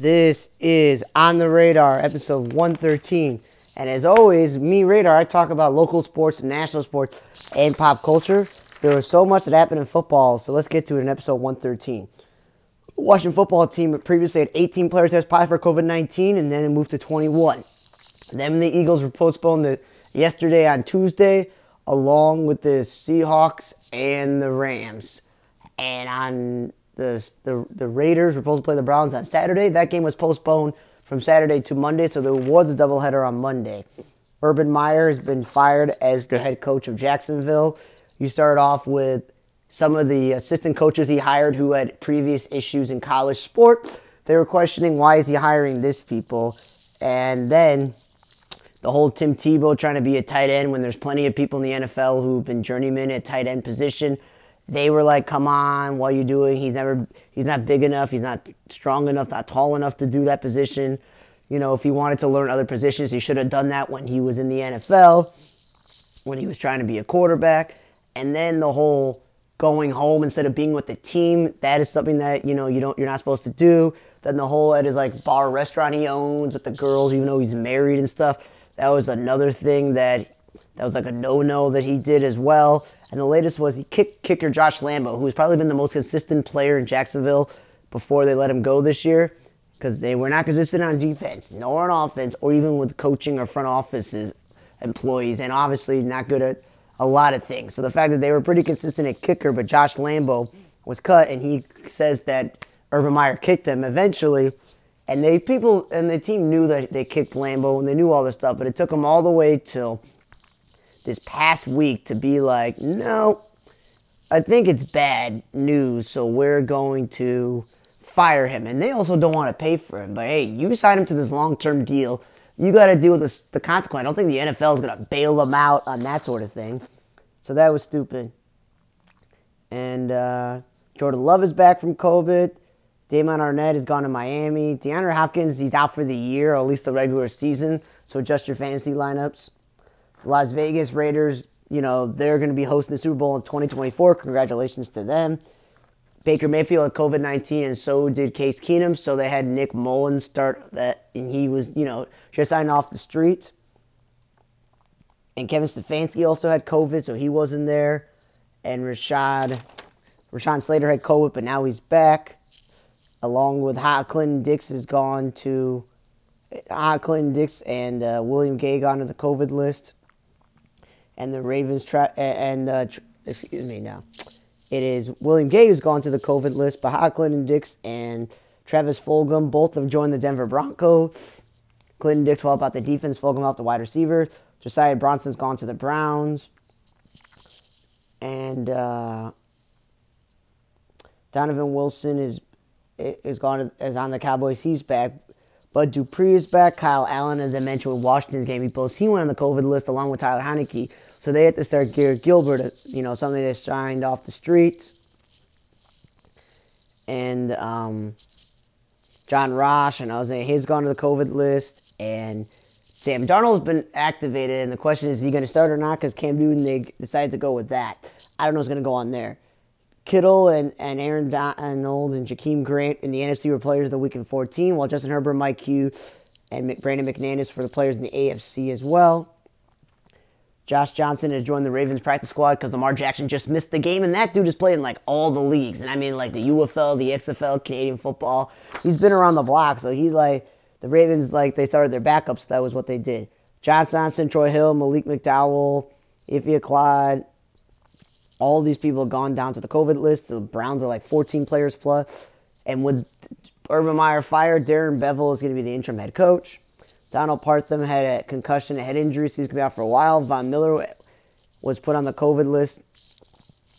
This is On the Radar, episode 113. And as always, me, Radar, I talk about local sports, national sports, and pop culture. There was so much that happened in football, so let's get to it in episode 113. Washington football team previously had 18 players test positive for COVID 19, and then it moved to 21. Them and the Eagles were postponed to yesterday on Tuesday, along with the Seahawks and the Rams. And on the, the, the Raiders were supposed to play the Browns on Saturday. That game was postponed from Saturday to Monday, so there was a doubleheader on Monday. Urban Meyer has been fired as the head coach of Jacksonville. You started off with some of the assistant coaches he hired who had previous issues in college sports. They were questioning why is he hiring this people, and then the whole Tim Tebow trying to be a tight end when there's plenty of people in the NFL who've been journeymen at tight end position they were like, "Come on, what are you doing? He's never, he's not big enough. He's not strong enough, not tall enough to do that position. You know, if he wanted to learn other positions, he should have done that when he was in the NFL, when he was trying to be a quarterback. And then the whole going home instead of being with the team, that is something that you know you don't, you're not supposed to do. Then the whole at his like bar restaurant he owns with the girls, even though he's married and stuff. That was another thing that that was like a no-no that he did as well. And the latest was he kicked kicker Josh Lambo, who's probably been the most consistent player in Jacksonville before they let him go this year, because they were not consistent on defense, nor on offense, or even with coaching or front offices employees, and obviously not good at a lot of things. So the fact that they were pretty consistent at kicker, but Josh Lambo was cut, and he says that Urban Meyer kicked him eventually. And they people and the team knew that they kicked Lambo and they knew all this stuff, but it took them all the way till this past week to be like, no, I think it's bad news, so we're going to fire him. And they also don't want to pay for him. But hey, you signed him to this long term deal. You got to deal with this, the consequence. I don't think the NFL is going to bail them out on that sort of thing. So that was stupid. And uh, Jordan Love is back from COVID. Damon Arnette has gone to Miami. DeAndre Hopkins, he's out for the year, or at least the regular season. So adjust your fantasy lineups. Las Vegas Raiders, you know, they're going to be hosting the Super Bowl in 2024. Congratulations to them. Baker Mayfield had COVID 19, and so did Case Keenum. So they had Nick Mullens start that, and he was, you know, just signed off the streets. And Kevin Stefanski also had COVID, so he wasn't there. And Rashad, Rashawn Slater had COVID, but now he's back. Along with Ha Clinton Dix has gone to Ha Clinton Dix and uh, William Gay gone to the COVID list and the Ravens tra- and uh, tra- excuse me now. It is William Gay who's gone to the COVID list, but Hocklin and Dix and Travis Fulgham both have joined the Denver Broncos. Clinton Dix will help out the defense, Fulgham off the wide receiver. Josiah Bronson's gone to the Browns. And uh, Donovan Wilson is is gone is on the Cowboys. He's back. Bud Dupree is back. Kyle Allen, as I mentioned with Washington's game, he post he went on the COVID list along with Tyler Heinicke. So they had to start Garrett Gilbert, you know, something they signed off the streets. And um, John Ross and Jose, he's gone to the COVID list. And Sam Darnold's been activated. And the question is, is he going to start or not? Because Cam Newton, they decided to go with that. I don't know what's going to go on there. Kittle and, and Aaron Donald and Jakeem Grant in the NFC were players of the week in 14, while Justin Herbert, Mike Hugh, and Brandon McManus were the players in the AFC as well. Josh Johnson has joined the Ravens practice squad because Lamar Jackson just missed the game, and that dude is playing like all the leagues, and I mean like the UFL, the XFL, Canadian football. He's been around the block, so he's like the Ravens like they started their backups. That was what they did. Josh Johnson, Troy Hill, Malik McDowell, Ifeatu Clyde, all these people have gone down to the COVID list. The Browns are like 14 players plus, and with Urban Meyer fired, Darrell Bevell is going to be the interim head coach. Donald Parham had a concussion and head injuries. He's going to be out for a while. Von Miller was put on the COVID list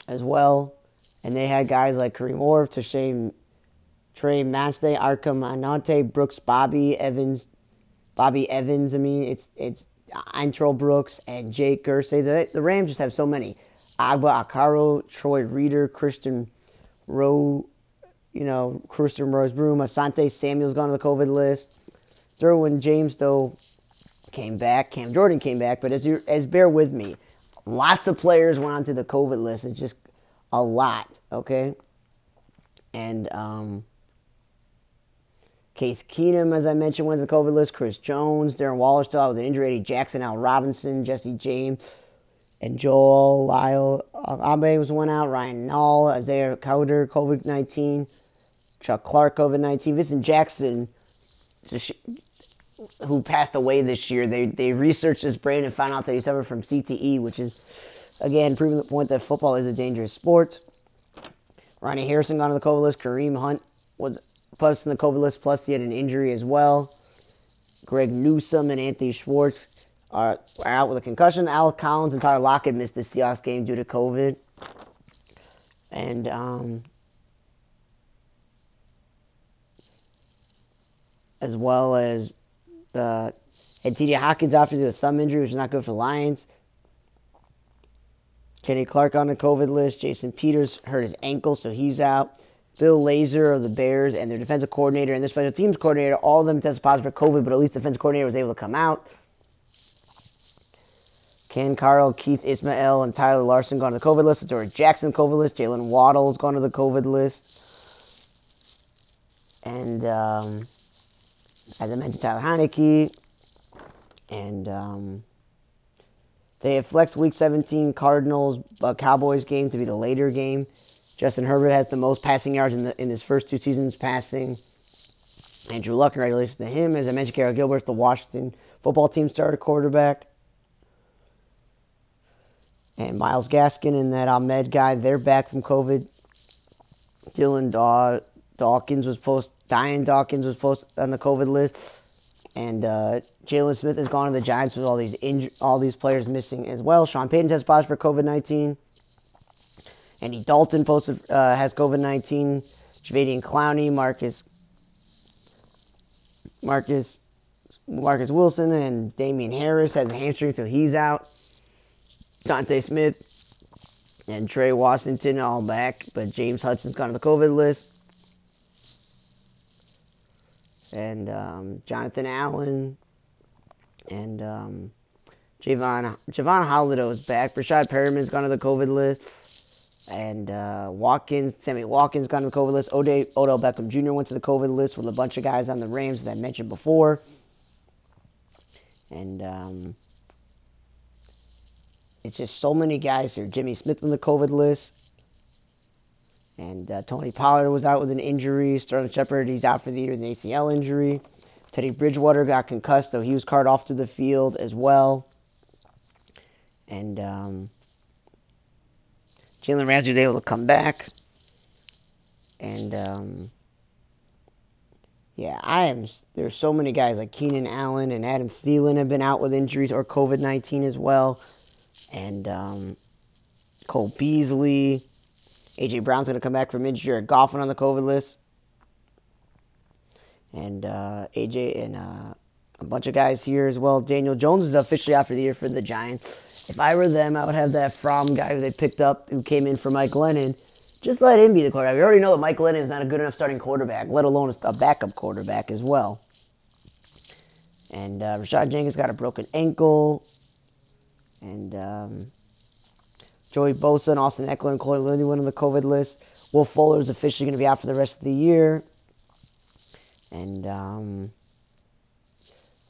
as well. And they had guys like Kareem Orr, Shane, Trey Maste, Arkham Anante, Brooks Bobby, Evans, Bobby Evans. I mean, it's it's Antrel Brooks and Jake Gervase. The, the Rams just have so many. Agba Akaro, Troy Reeder, Christian Rowe, you know, Christian Rozeboom, Asante Samuel's gone to the COVID list. Derwin James, though, came back. Cam Jordan came back, but as you as bear with me, lots of players went onto the COVID list. It's just a lot, okay? And um, Case Keenum, as I mentioned, went to the COVID list. Chris Jones, Darren Waller still out with an injury. Eddie Jackson, Al Robinson, Jesse James, and Joel Lyle. Abe was one out. Ryan Nall, Isaiah Crowder, COVID 19. Chuck Clark, COVID 19. Vincent Jackson, who passed away this year, they, they researched his brain and found out that he suffered from CTE, which is, again, proving the point that football is a dangerous sport. Ronnie Harrison got on the COVID list. Kareem Hunt was plus in the COVID list, plus he had an injury as well. Greg Newsome and Anthony Schwartz are, are out with a concussion. Al Collins and Tyler Lockett missed the Seahawks game due to COVID. And um, as well as the and TJ Hawkins after the thumb injury, which is not good for the Lions. Kenny Clark on the COVID list. Jason Peters hurt his ankle, so he's out. Bill Lazor of the Bears and their defensive coordinator and their special teams coordinator, all of them tested positive for COVID, but at least the defensive coordinator was able to come out. Ken Carl, Keith Ismael, and Tyler Larson gone to the COVID list. George Jackson COVID list. Jaylen Waddle's gone to the COVID list. And um, as I mentioned, Tyler Heinicke. And um, they have flexed Week 17 Cardinals uh, Cowboys game to be the later game. Justin Herbert has the most passing yards in, the, in his first two seasons passing. Andrew Luck, congratulations to him. As I mentioned, Garrett Gilbert's the Washington football team starter quarterback. And Myles Gaskin and that Ahmed guy, they're back from COVID. Dylan Daw- Dawkins was post, Dion Dawkins was post on the COVID list. And uh, Jaylon Smith has gone to the Giants with all these all these players missing as well. Sean Payton tested positive for COVID 19. Andy Dalton posted uh, has COVID 19. Jadeveon Clowney, Marcus Marcus Marcus Wilson, and Damien Harris has a hamstring, so he's out. Dante Smith and Trey Washington all back, but James Hudson's gone to the COVID list. And um, Jonathan Allen and um, Javon Javon Holliday is back. Breshad Perriman's gone to the COVID list. And uh, Watkins, Sammy Watkins gone to the COVID list. Ode, Odell Beckham Jr. went to the COVID list with a bunch of guys on the Rams that I mentioned before. And um, it's just so many guys here. Jimmy Smith on the COVID list. And uh, Tony Pollard was out with an injury. Sterling Shepard, he's out for the year with an ACL injury. Teddy Bridgewater got concussed, so he was carted off to the field as well. And um, Jalen Ramsey was able to come back. And um, yeah, I am. There's so many guys like Keenan Allen and Adam Thielen have been out with injuries or COVID 19 as well. And um, Cole Beasley. AJ Brown's going to come back from injury. Jared Goff on the COVID list. And uh, AJ and uh, a bunch of guys here as well. Daniel Jones is officially out for the year for the Giants. If I were them, I would have that Fromm guy who they picked up who came in for Mike Glennon. Just let him be the quarterback. We already know that Mike Glennon is not a good enough starting quarterback, let alone a backup quarterback as well. And uh, Rashad Jenkins got a broken ankle. And um, Joey Bosa and Austin Ekeler and Corey Lindy went on the COVID list. Will Fuller is officially going to be out for the rest of the year. And um,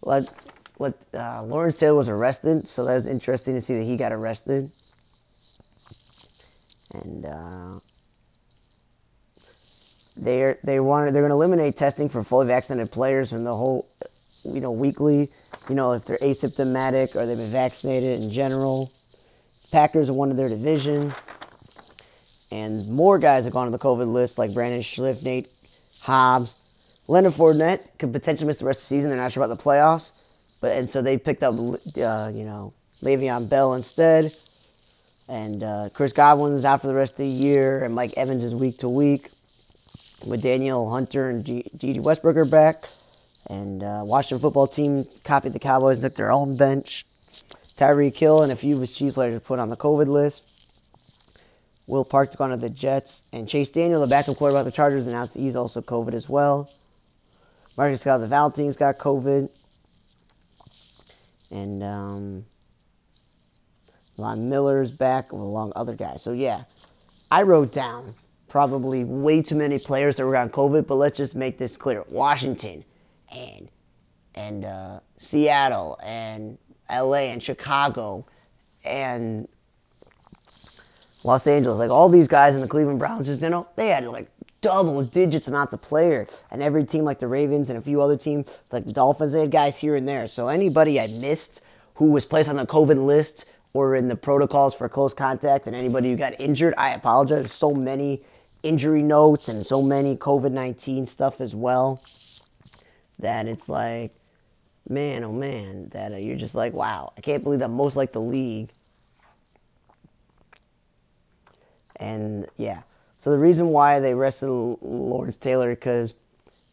let let uh, Lawrence Taylor was arrested, so that was interesting to see that he got arrested. And uh, they they wanted they're going to eliminate testing for fully vaccinated players from the whole, you know, weekly. You know, if they're asymptomatic or they've been vaccinated in general. Packers are one of their division. And more guys have gone to the COVID list, like Brandon Scherff, Nate Hobbs. Leonard Fournette could potentially miss the rest of the season. They're not sure about the playoffs. But and so they picked up, uh, you know, Le'Veon Bell instead. And uh, Chris Godwin's out for the rest of the year, and Mike Evans is week to week. With Daniel Hunter and Gigi Westbrook back. And uh, Washington football team copied the Cowboys and took their own bench. Tyreek Hill and a few of his Chiefs players put on the COVID list. Will Parks gone to the Jets. And Chase Daniel, the backup quarterback of the Chargers, announced he's also COVID as well. Marcus Scott, the Valentine's got COVID. And um, Von Miller's back along other guys. So, yeah, I wrote down probably way too many players that were on COVID. But let's just make this clear: Washington and and uh, Seattle and L.A. and Chicago and Los Angeles, like all these guys in the Cleveland Browns, just you know, they had like double digits amount of players. And every team like the Ravens and a few other teams like the Dolphins, they had guys here and there. So anybody I missed who was placed on the COVID list or in the protocols for close contact and anybody who got injured, I apologize. There's so many injury notes and so many COVID 19 stuff as well that it's like, man, oh man, that uh, you're just like, wow, I can't believe that most like the league. And yeah, so the reason why they arrested Lawrence Taylor because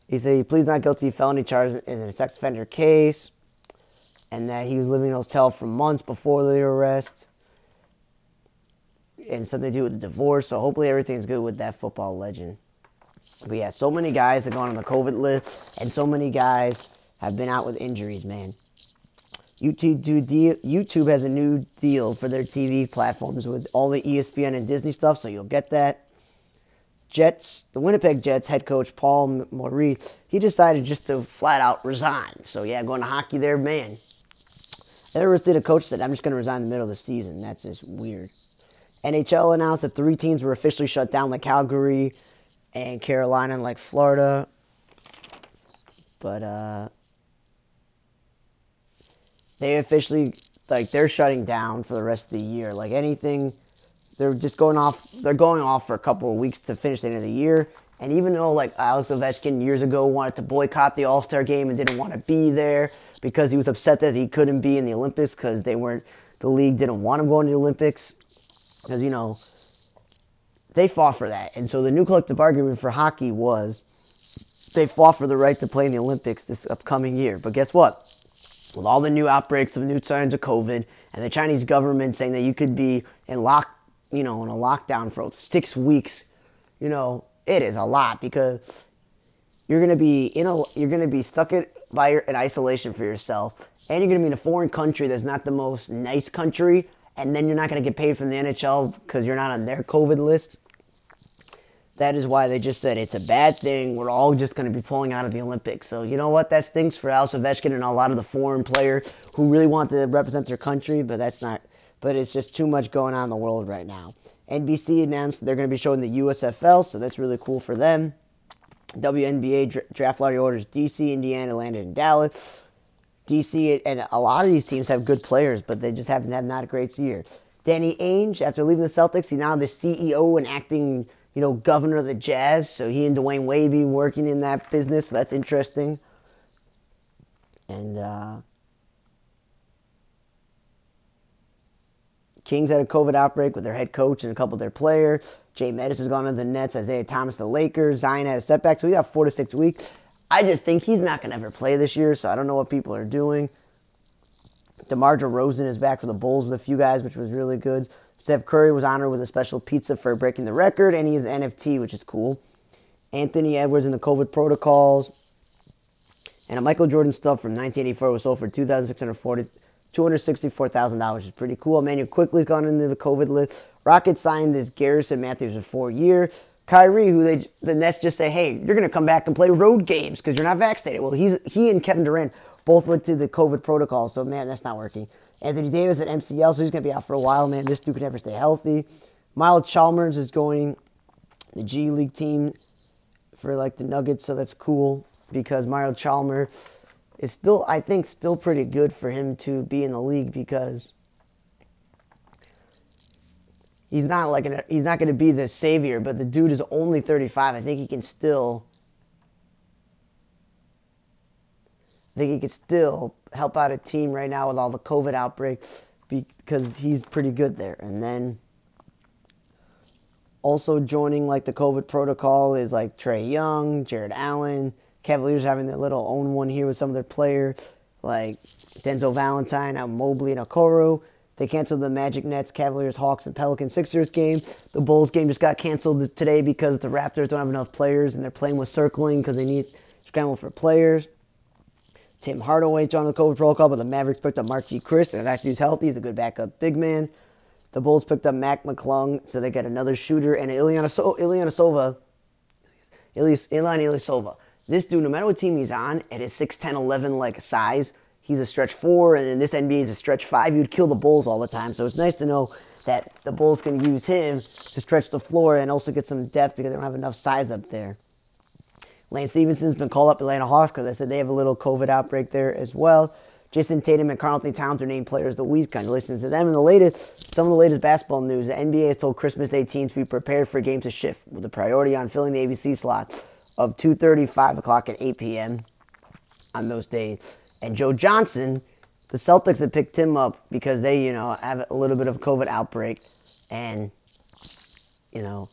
he said he pleads not guilty felony charge in a sex offender case, and that he was living in a hotel for months before the arrest, and something to do with the divorce. So hopefully everything's good with that football legend. But yeah, so many guys have gone on the COVID list, and so many guys have been out with injuries, man. YouTube has a new deal for their TV platforms with all the ESPN and Disney stuff, so you'll get that. Jets, the Winnipeg Jets head coach Paul Maurice, he decided just to flat out resign. So yeah, going to hockey there, man. Never seen a coach said, I'm just going to resign in the middle of the season. That's just weird. NHL announced that three teams were officially shut down, like Calgary and Carolina and like Florida. But uh, they officially like they're shutting down for the rest of the year. Like anything they're just going off. They're going off for a couple of weeks to finish the end of the year. And even though like Alex Ovechkin years ago wanted to boycott the All Star game and didn't want to be there because he was upset that he couldn't be in the Olympics because they weren't the league didn't want him going to the Olympics because you know they fought for that. And so the new collective bargaining for hockey was they fought for the right to play in the Olympics this upcoming year. But guess what? With all the new outbreaks of new signs of COVID and the Chinese government saying that you could be in lock you know, in a lockdown for six weeks, you know, it is a lot because you're gonna be in a you're gonna be stuck in, by your, in isolation for yourself, and you're gonna be in a foreign country that's not the most nice country, and then you're not gonna get paid from the NHL because you're not on their COVID list. That is why they just said it's a bad thing. We're all just going to be pulling out of the Olympics. So you know what? That stinks for Alex Ovechkin and a lot of the foreign players who really want to represent their country, but that's not but it's just too much going on in the world right now. NBC announced they're going to be showing the USFL, so that's really cool for them. WNBA draft lottery orders DC, Indiana landed in Dallas. DC and a lot of these teams have good players, but they just haven't had not a great year. Danny Ainge, after leaving the Celtics, he's now the CEO and acting, you know, governor of the Jazz. So he and Dwyane be working in that business. So that's interesting. And uh, Kings had a COVID outbreak with their head coach and a couple of their players. Jay Metis has gone to the Nets. Isaiah Thomas, the Lakers. Zion had a setback. So we got four to six weeks. I just think he's not going to ever play this year, so I don't know what people are doing. DeMar DeRozan is back for the Bulls with a few guys, which was really good. Steph Curry was honored with a special pizza for breaking the record, and he has an NFT, which is cool. Anthony Edwards in the COVID protocols. And a Michael Jordan stuff from 1984 was sold for 2640 $264,000 is pretty cool. Immanuel Quickley's gone into the COVID list. Rockets signed this Garrison Matthews for four years. Kyrie, who they the Nets just say, hey, you're gonna come back and play road games because you're not vaccinated. Well, he's he and Kevin Durant both went to the COVID protocol, so man, that's not working. Anthony Davis at MCL, so he's gonna be out for a while, man. This dude can never stay healthy. Myles Chalmers is going the G League team for like the Nuggets, so that's cool because Myles Chalmers is still, I think, still pretty good for him to be in the league because he's not like an, he's not going to be the savior, but the dude is only 35. I think he can still. I think he could still help out a team right now with all the COVID outbreaks because he's pretty good there. And then also joining like the COVID protocol is like Trae Young, Jarrett Allen, Cavaliers having their little own one here with some of their players, like Denzel Valentine, out Mobley, and Okoro. They canceled the Magic Nets, Cavaliers, Hawks, and Pelican Sixers game. The Bulls game just got canceled today because the Raptors don't have enough players and they're playing with circling because they need scramble for players. Tim Hardaway joined the COVID protocol, but the Mavericks picked up Marquese Chriss, and actually he's healthy. He's a good backup big man. The Bulls picked up Mac McClung, so they got another shooter and Ilyana, so- Sova. Ilyasova. This dude, no matter what team he's on, at his 6'10", 11 like size, he's a stretch four, and in this NBA he's a stretch five. You'd kill the Bulls all the time, so it's nice to know that the Bulls can use him to stretch the floor and also get some depth because they don't have enough size up there. Lance Stephenson's been called up Atlanta Hawks because I said they have a little COVID outbreak there as well. Jayson Tatum and Karl-Anthony Towns are named players of the week. Congratulations to them. And the latest, some of the latest basketball news: the NBA has told Christmas Day teams to be prepared for games to shift, with a priority on filling the ABC slot of 2:30, 5 o'clock, and 8 p.m. on those days. And Joe Johnson, the Celtics have picked him up because they, you know, have a little bit of COVID outbreak, and you know,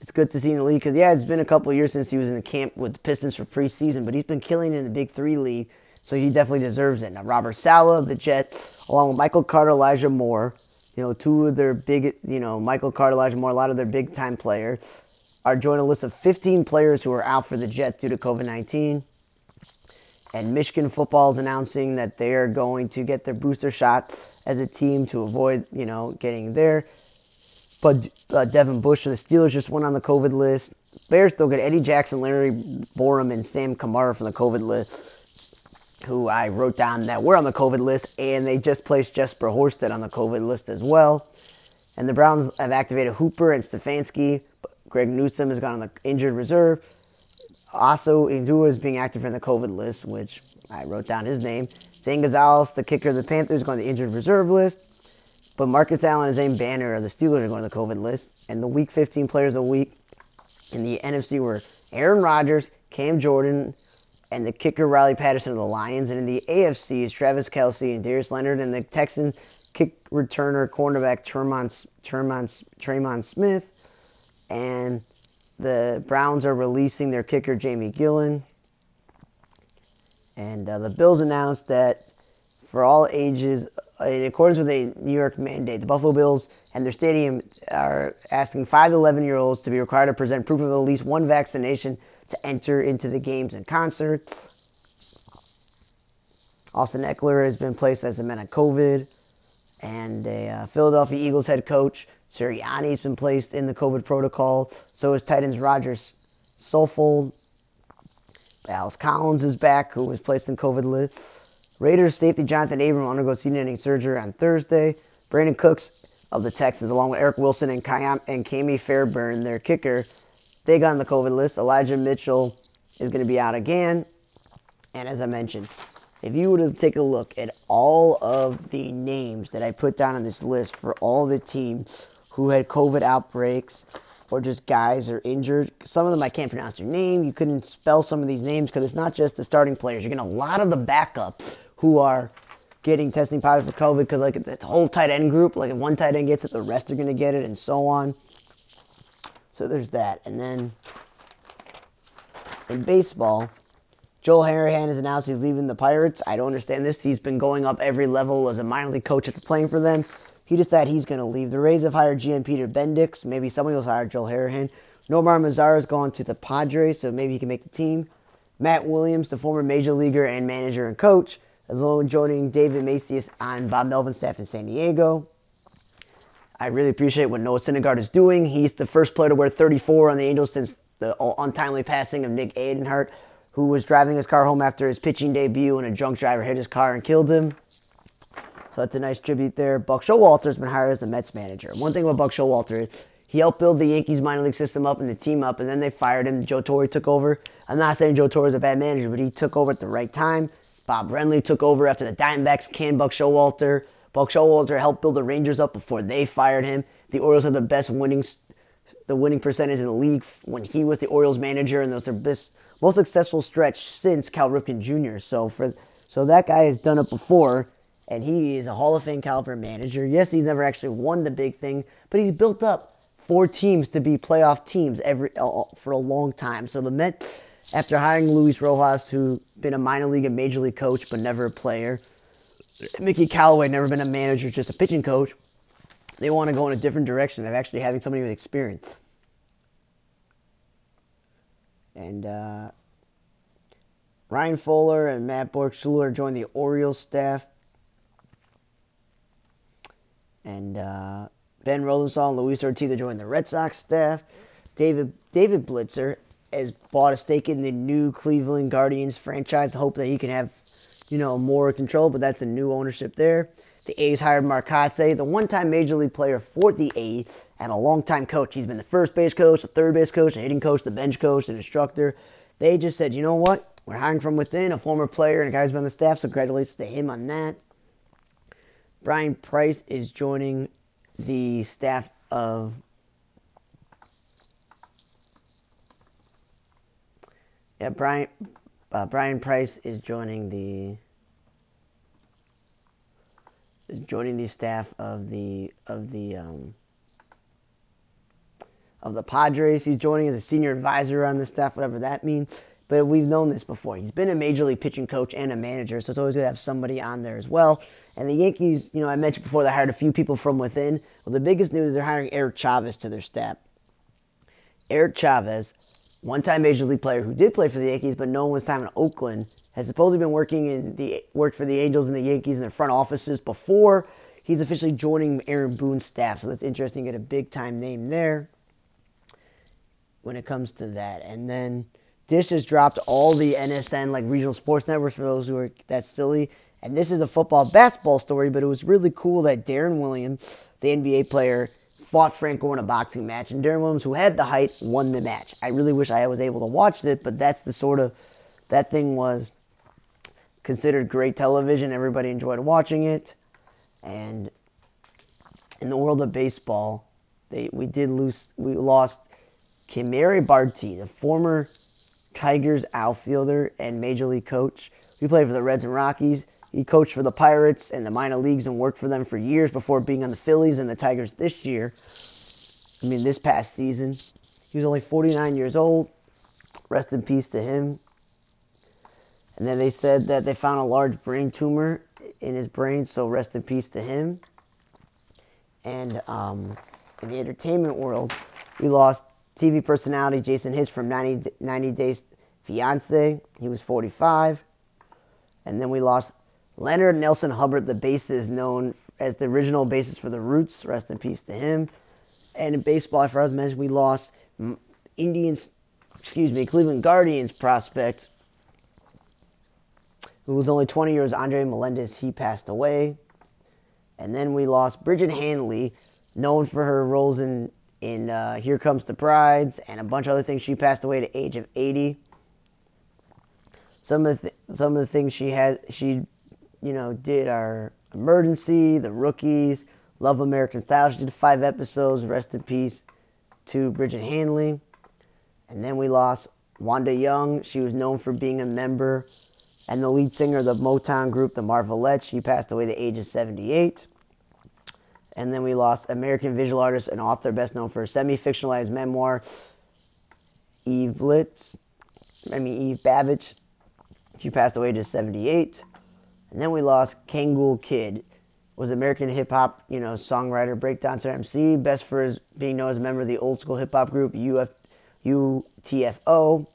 it's good to see in the league because yeah, it's been a couple years since he was in the camp with the Pistons for preseason, but he's been killing in the Big Three league, so he definitely deserves it. Now Robert Saleh of the Jets, along with Michael Carter, Elijah Moore, you know, two of their big, you know, Michael Carter, Elijah Moore, a lot of their big time players, are joining a list of 15 players who are out for the Jets due to COVID-19. And Michigan football is announcing that they are going to get their booster shot as a team to avoid, you know, getting there. But uh, Devin Bush of the Steelers just went on the COVID list. Bears still get Eddie Jackson, Larry Borom, and Sam Kamara from the COVID list, who I wrote down that were on the COVID list, and they just placed Jesper Horsted on the COVID list as well. And the Browns have activated Hooper and Stefanski. But Greg Newsome has gone on the injured reserve. Also, Indua is being active in the COVID list, which I wrote down his name. Zane Gonzalez, the kicker of the Panthers, going on the injured reserve list. But Marcus Allen and Zane Banner of the Steelers are going to the COVID list. And the Week 15 players a week in the NFC were Aaron Rodgers, Cam Jordan, and the kicker Riley Patterson of the Lions. And in the AFC is Travis Kelce and Darius Leonard, and the Texans kick returner cornerback Tremont, Tremont, Smith. And the Browns are releasing their kicker Jamie Gillan. And uh, the Bills announced that for all ages, in accordance with a New York mandate, the Buffalo Bills and their stadium are asking 5 to 11 year olds to be required to present proof of at least one vaccination to enter into the games and concerts. Austin Ekeler has been placed as a man of COVID. And a uh, Philadelphia Eagles head coach, Sirianni, has been placed in the COVID protocol. So is Titans Rogers Saffold. Dallas Collins is back, who was placed in COVID list. Raiders safety Jonathan Abram undergoes season-ending surgery on Thursday. Brandin Cooks of the Texans, along with Eric Wilson and, Kayam, and Kami Fairbairn, their kicker, they got on the COVID list. Elijah Mitchell is going to be out again. And as I mentioned, if you were to take a look at all of the names that I put down on this list for all the teams who had COVID outbreaks or just guys are injured, some of them I can't pronounce their name. You couldn't spell some of these names because it's not just the starting players. You're getting a lot of the backups who are getting testing positive for COVID because like the whole tight end group, like if one tight end gets it, the rest are going to get it, and so on. So there's that, and then in baseball. Joel Hanrahan has announced he's leaving the Pirates. I don't understand this. He's been going up every level as a minor league coach after playing for them. He decided he's going to leave. The Rays have hired GM Peter Bendix. Maybe somebody will hire Joel Hanrahan. Nomar Mazara has gone to the Padres, so maybe he can make the team. Matt Williams, the former major leaguer and manager and coach, is alone joining David Macias on Bob Melvin's staff in San Diego. I really appreciate what Noah Syndergaard is doing. He's the first player to wear 34 on the Angels since the untimely passing of Nick Adenhart who was driving his car home after his pitching debut when a drunk driver hit his car and killed him. So that's a nice tribute there. Buck Showalter's been hired as the Mets manager. One thing about Buck Showalter is he helped build the Yankees minor league system up and the team up, and then they fired him. Joe Torre took over. I'm not saying Joe Torre is a bad manager, but he took over at the right time. Bob Brenly took over after the Diamondbacks canned Buck Showalter. Buck Showalter helped build the Rangers up before they fired him. The Orioles had the best winning the winning percentage in the league when he was the Orioles manager, and those are best most successful stretch since Cal Ripken Jr. So for so that guy has done it before, and he is a Hall of Fame caliber manager. Yes, he's never actually won the big thing, but he's built up four teams to be playoff teams every for a long time. So the Mets, after hiring Luis Rojas, who's been a minor league and major league coach but never a player, Mickey Callaway never been a manager, just a pitching coach. They want to go in a different direction of actually having somebody with experience. And uh, Ryan Fuller and Matt Borgschulte joined the Orioles staff. And uh, Ben Rosenthal and Luis Ortiz joining the Red Sox staff. David David Blitzer has bought a stake in the new Cleveland Guardians franchise. Hope that he can have, you know, more control, but that's a new ownership there. The A's hired Mark Kotsay, the one-time major league player for the A's and a long-time coach. He's been the first base coach, the third base coach, the hitting coach, the bench coach, the instructor. They just said, you know what? We're hiring from within, a former player and a guy who's been on the staff, so congratulations to him on that. Brian Price is joining the staff of yeah, Brian uh, Bryan Price is joining the is joining the staff of the of the um, of the Padres. He's joining as a senior advisor on the staff, whatever that means. But we've known this before. He's been a major league pitching coach and a manager, so it's always good to have somebody on there as well. And the Yankees, you know, I mentioned before they hired a few people from within. Well, the biggest news is they're hiring Eric Chavez to their staff. Eric Chavez, one-time major league player who did play for the Yankees, but no one was time in Oakland, has supposedly been working in the worked for the Angels and the Yankees in their front offices before he's officially joining Aaron Boone's staff. So that's interesting. Get a big time name there when it comes to that. And then Dish has dropped all the NSN like regional sports networks for those who are that silly. And this is a football basketball story, but it was really cool that Deron Williams, the NBA player, fought Frank Gore in a boxing match, and Deron Williams, who had the height, won the match. I really wish I was able to watch it, but that's the sort of that thing was considered great television. Everybody enjoyed watching it, and in the world of baseball, they we did lose we lost Kimera Bartee, the former Tigers outfielder and major league coach. He played for the Reds and Rockies. He coached for the Pirates and the minor leagues and worked for them for years before being on the Phillies and the Tigers this year. I mean, this past season. He was only 49 years old. Rest in peace to him. And then they said that they found a large brain tumor in his brain, so rest in peace to him. And um, in the entertainment world, we lost TV personality Jason Hitch from 90, 90 Days Fiance. He was 45. And then we lost Leonard Nelson Hubbard, the bassist known as the original bassist for the Roots. Rest in peace to him. And in baseball, I forgot to mention, we lost Indians, excuse me, Cleveland Guardians prospect, who was only 20 years, Andre Melendez. He passed away. And then we lost Bridget Hanley, known for her roles in in uh, Here Comes the Brides and a bunch of other things. She passed away at the age of 80. Some of the th- some of the things she had she you know did our Emergency, The Rookies, Love American Style. She did five episodes. Rest in peace to Bridget Hanley. And then we lost Wanda Young. She was known for being a member and the lead singer of the Motown group, the Marvelettes. She passed away at the age of 78. And then we lost American visual artist and author, best known for her semi-fictionalized memoir, Eve Litz. I mean Eve Babitz. She passed away at 78. And then we lost Kangol Kid, was American hip hop, you know, songwriter, breakdancer, MC, best for his being known as a member of the old school hip hop group UF, UTFO.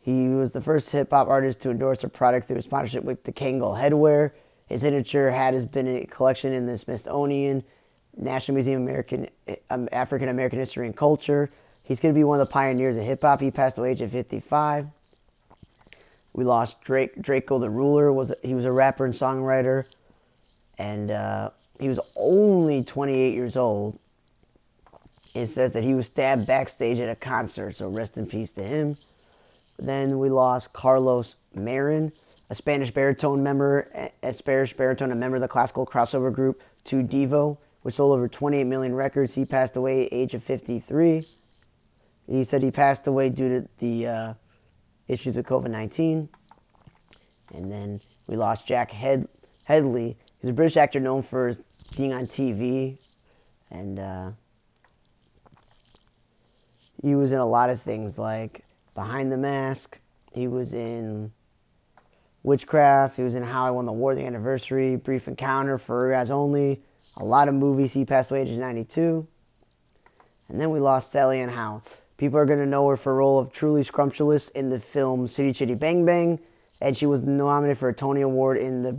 He was the first hip hop artist to endorse a product through a sponsorship with the Kangol Headwear. His signature hat has been in a collection in the Smithsonian National Museum of American um, African American History and Culture. He's going to be one of the pioneers of hip hop. He passed away at age of 55. We lost Drake. Drakeo the Ruler was he was a rapper and songwriter, and uh, he was only 28 years old. It says that he was stabbed backstage at a concert, so rest in peace to him. Then we lost Carlos Marin a Spanish baritone member, a Spanish baritone, a member of the classical crossover group Il Divo, which sold over 28 million records. He passed away at age of 53. He said he passed away due to the uh, issues with COVID-19. And then we lost Jack Head- Hedley. He's a British actor known for being on TV, and uh, he was in a lot of things like Behind the Mask. He was in Witchcraft. He was in How I Won the War, The Anniversary, Brief Encounter, For Guys Only. A lot of movies. He passed away at age 92. And then we lost Sally Ann Howes. People are going to know her for a role of Truly Scrumptious in the film City Chitty Bang Bang, and she was nominated for a Tony Award in the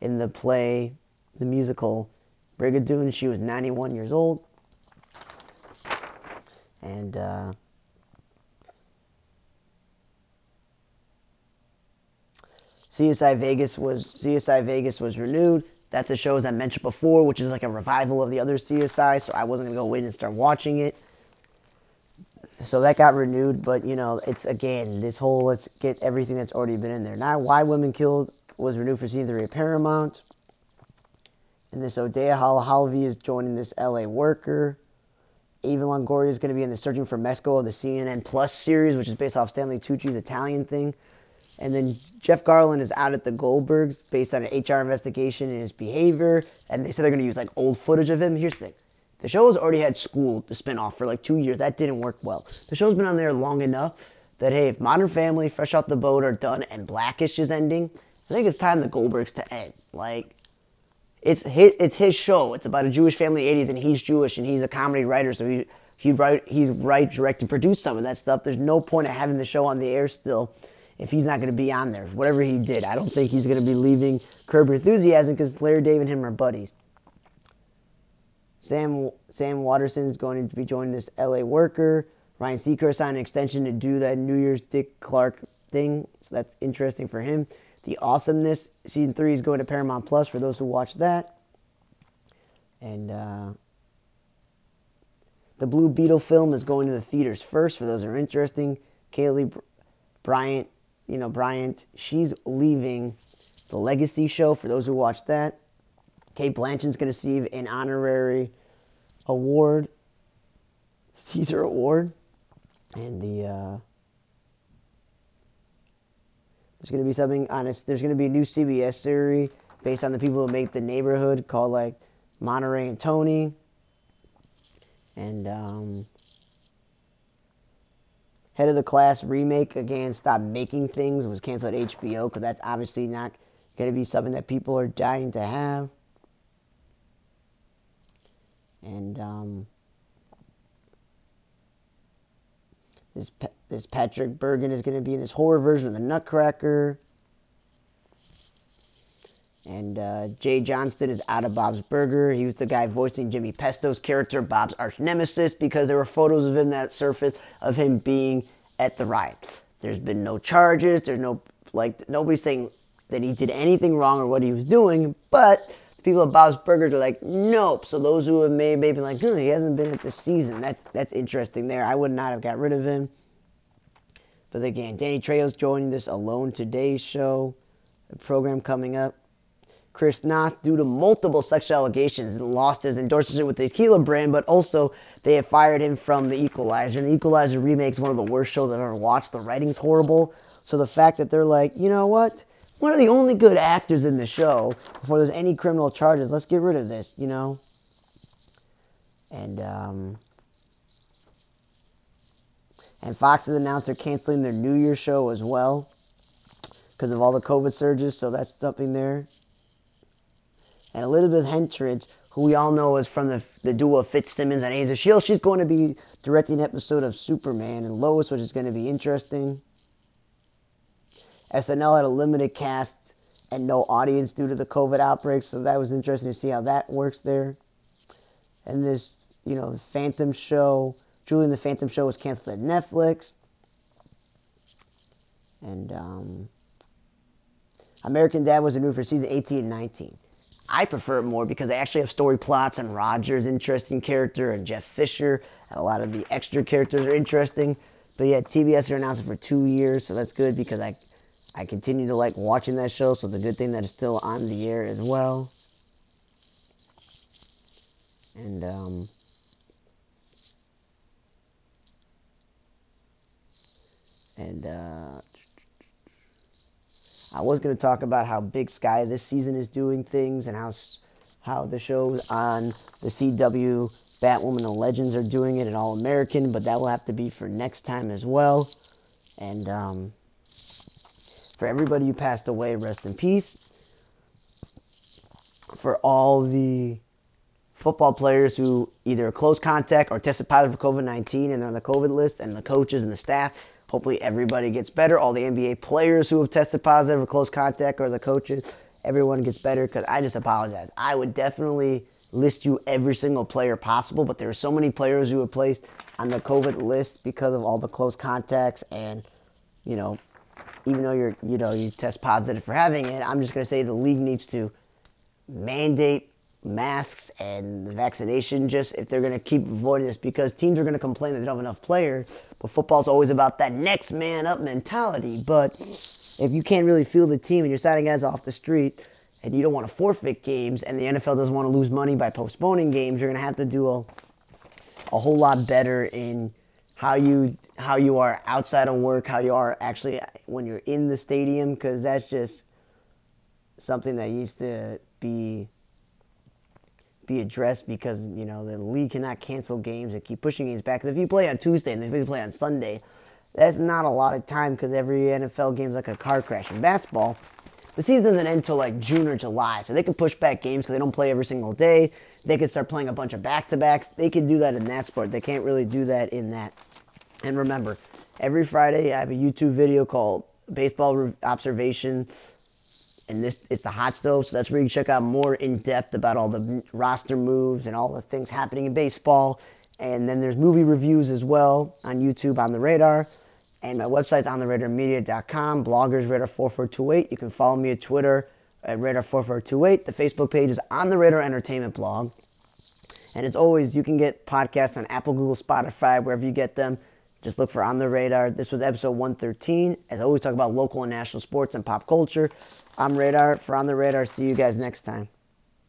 in the play, the musical Brigadoon. She was 91 years old. And uh, CSI Vegas was CSI Vegas was renewed. That's a show as I mentioned before, which is like a revival of the other CSI. So I wasn't gonna go wait and start watching it. So that got renewed, but you know, it's again this whole let's get everything that's already been in there. Now, Why Women Killed was renewed for season three of Paramount. And this Odeya Halahalvi is joining this LA worker. Eva Longoria is going to be in the Searching for Mexico, the CNN Plus series, which is based off Stanley Tucci's Italian thing. And then Jeff Garlin is out at the Goldbergs based on an HR investigation and his behavior. And they said they're going to use like old footage of him. Here's the thing the show has already had School, the spinoff, for like two years. That didn't work well. The show's been on there long enough that, hey, if Modern Family, Fresh Off the Boat are done and Blackish is ending, I think it's time the Goldbergs to end. Like, it's his, it's his show. It's about a Jewish family in the 80s, and he's Jewish, and he's a comedy writer, so he he write he's write, direct, and produce some of that stuff. There's no point of having the show on the air still if he's not going to be on there. Whatever he did, I don't think he's going to be leaving Curb Your Enthusiasm because Larry David and him are buddies. Sam Sam is going to be joining this LA worker. Ryan Seacrest signed an extension to do that New Year's Dick Clark thing, so that's interesting for him. The Awesomeness season three is going to Paramount Plus for those who watch that. And uh, the Blue Beetle film is going to the theaters first for those who are interesting. Kaylee Bryant, you know Bryant, she's leaving the Legacy show for those who watch that. Cate Blanchett's going to receive an honorary award, Caesar Award, and the uh, there's going to be something honest. There's going to be a new CBS series based on the people who make The Neighborhood called like Monterey and Tony, and um, Head of the Class remake again. Stop making things was canceled at HBO because that's obviously not going to be something that people are dying to have and um, this this Patrick Bergin is going to be in this horror version of the Nutcracker. And uh, Jay Johnston is out of Bob's Burger. He was the guy voicing Jimmy Pesto's character, Bob's arch nemesis, because there were photos of him that surfaced of him being at the riots. There's been no charges. There's no like nobody's saying that he did anything wrong or what he was doing, but people at Bob's Burgers are like, nope. So those who have maybe been like, oh, he hasn't been at this season. That's that's interesting there. I would not have got rid of him. But again, Danny Trejo's joining this Alone Today show, a program coming up. Chris Noth, due to multiple sexual allegations, lost his endorsement with the Tequila brand, but also they have fired him from The Equalizer. And The Equalizer remake is one of the worst shows I've ever watched. The writing's horrible. So the fact that they're like, you know what? One of the only good actors in the show before there's any criminal charges. Let's get rid of this, you know? And, um, and Fox has announced they're canceling their New Year show as well because of all the COVID surges, so that's something there. And Elizabeth Henstridge, who we all know is from the, the duo of Fitzsimmons and Agents S.H.I.E.L.D., she's going to be directing an episode of Superman and Lois, which is going to be interesting. SNL had a limited cast and no audience due to the COVID outbreak, so that was interesting to see how that works there. And this, you know, the Phantom Show, Julie and the Phantom Show was canceled at Netflix. And um, American Dad was renewed for season 18 and 19. I prefer it more because they actually have story plots and Roger's interesting character and Jeff Fischer and a lot of the extra characters are interesting. But yeah, TBS are announcing for two years, so that's good because I I continue to like watching that show, so it's a good thing that it's still on the air as well. And um, and uh, I was going to talk about how Big Sky this season is doing things and how how the shows on the CW Batwoman and Legends are doing it and All American, but that will have to be for next time as well. And um, for everybody who passed away, rest in peace. For all the football players who either close contact or tested positive for COVID 19 and they're on the COVID list, and the coaches and the staff. Hopefully, everybody gets better. All the NBA players who have tested positive or close contact or the coaches, everyone gets better because I just apologize. I would definitely list you every single player possible, but there are so many players who were placed on the COVID list because of all the close contacts and, you know, even though you're, you know, you test positive for having it, I'm just going to say the league needs to mandate masks and the vaccination just if they're going to keep avoiding this because teams are going to complain that they don't have enough players. But football's always about that next man up mentality. But if you can't really feel the team and you're signing guys off the street and you don't want to forfeit games and the NFL doesn't want to lose money by postponing games, you're going to have to do a, a whole lot better in how you how you are outside of work, how you are actually when you're in the stadium because that's just something that needs to be be addressed because you know the league cannot cancel games and keep pushing games back. If you play on Tuesday and if you play on Sunday, that's not a lot of time because every NFL game is like a car crash. In basketball, the season doesn't end until like June or July, so they can push back games because they don't play every single day. They can start playing a bunch of back-to-backs. They can do that in that sport. They can't really do that in that. And remember, every Friday I have a YouTube video called Baseball Observations and this it's the hot stove so that's where you can check out more in depth about all the roster moves and all the things happening in baseball. And then there's movie reviews as well on youtube on the radar. And my website's on the radarmedia.com bloggers radar 4428 you can follow me at twitter at radar 4428 the facebook page is on the radar entertainment blog. And as always you can get podcasts on apple google spotify wherever you get them just look for On the Radar. This was episode 113. As always talk about local and national sports and pop culture. I'm Radar for On the Radar. See you guys next time.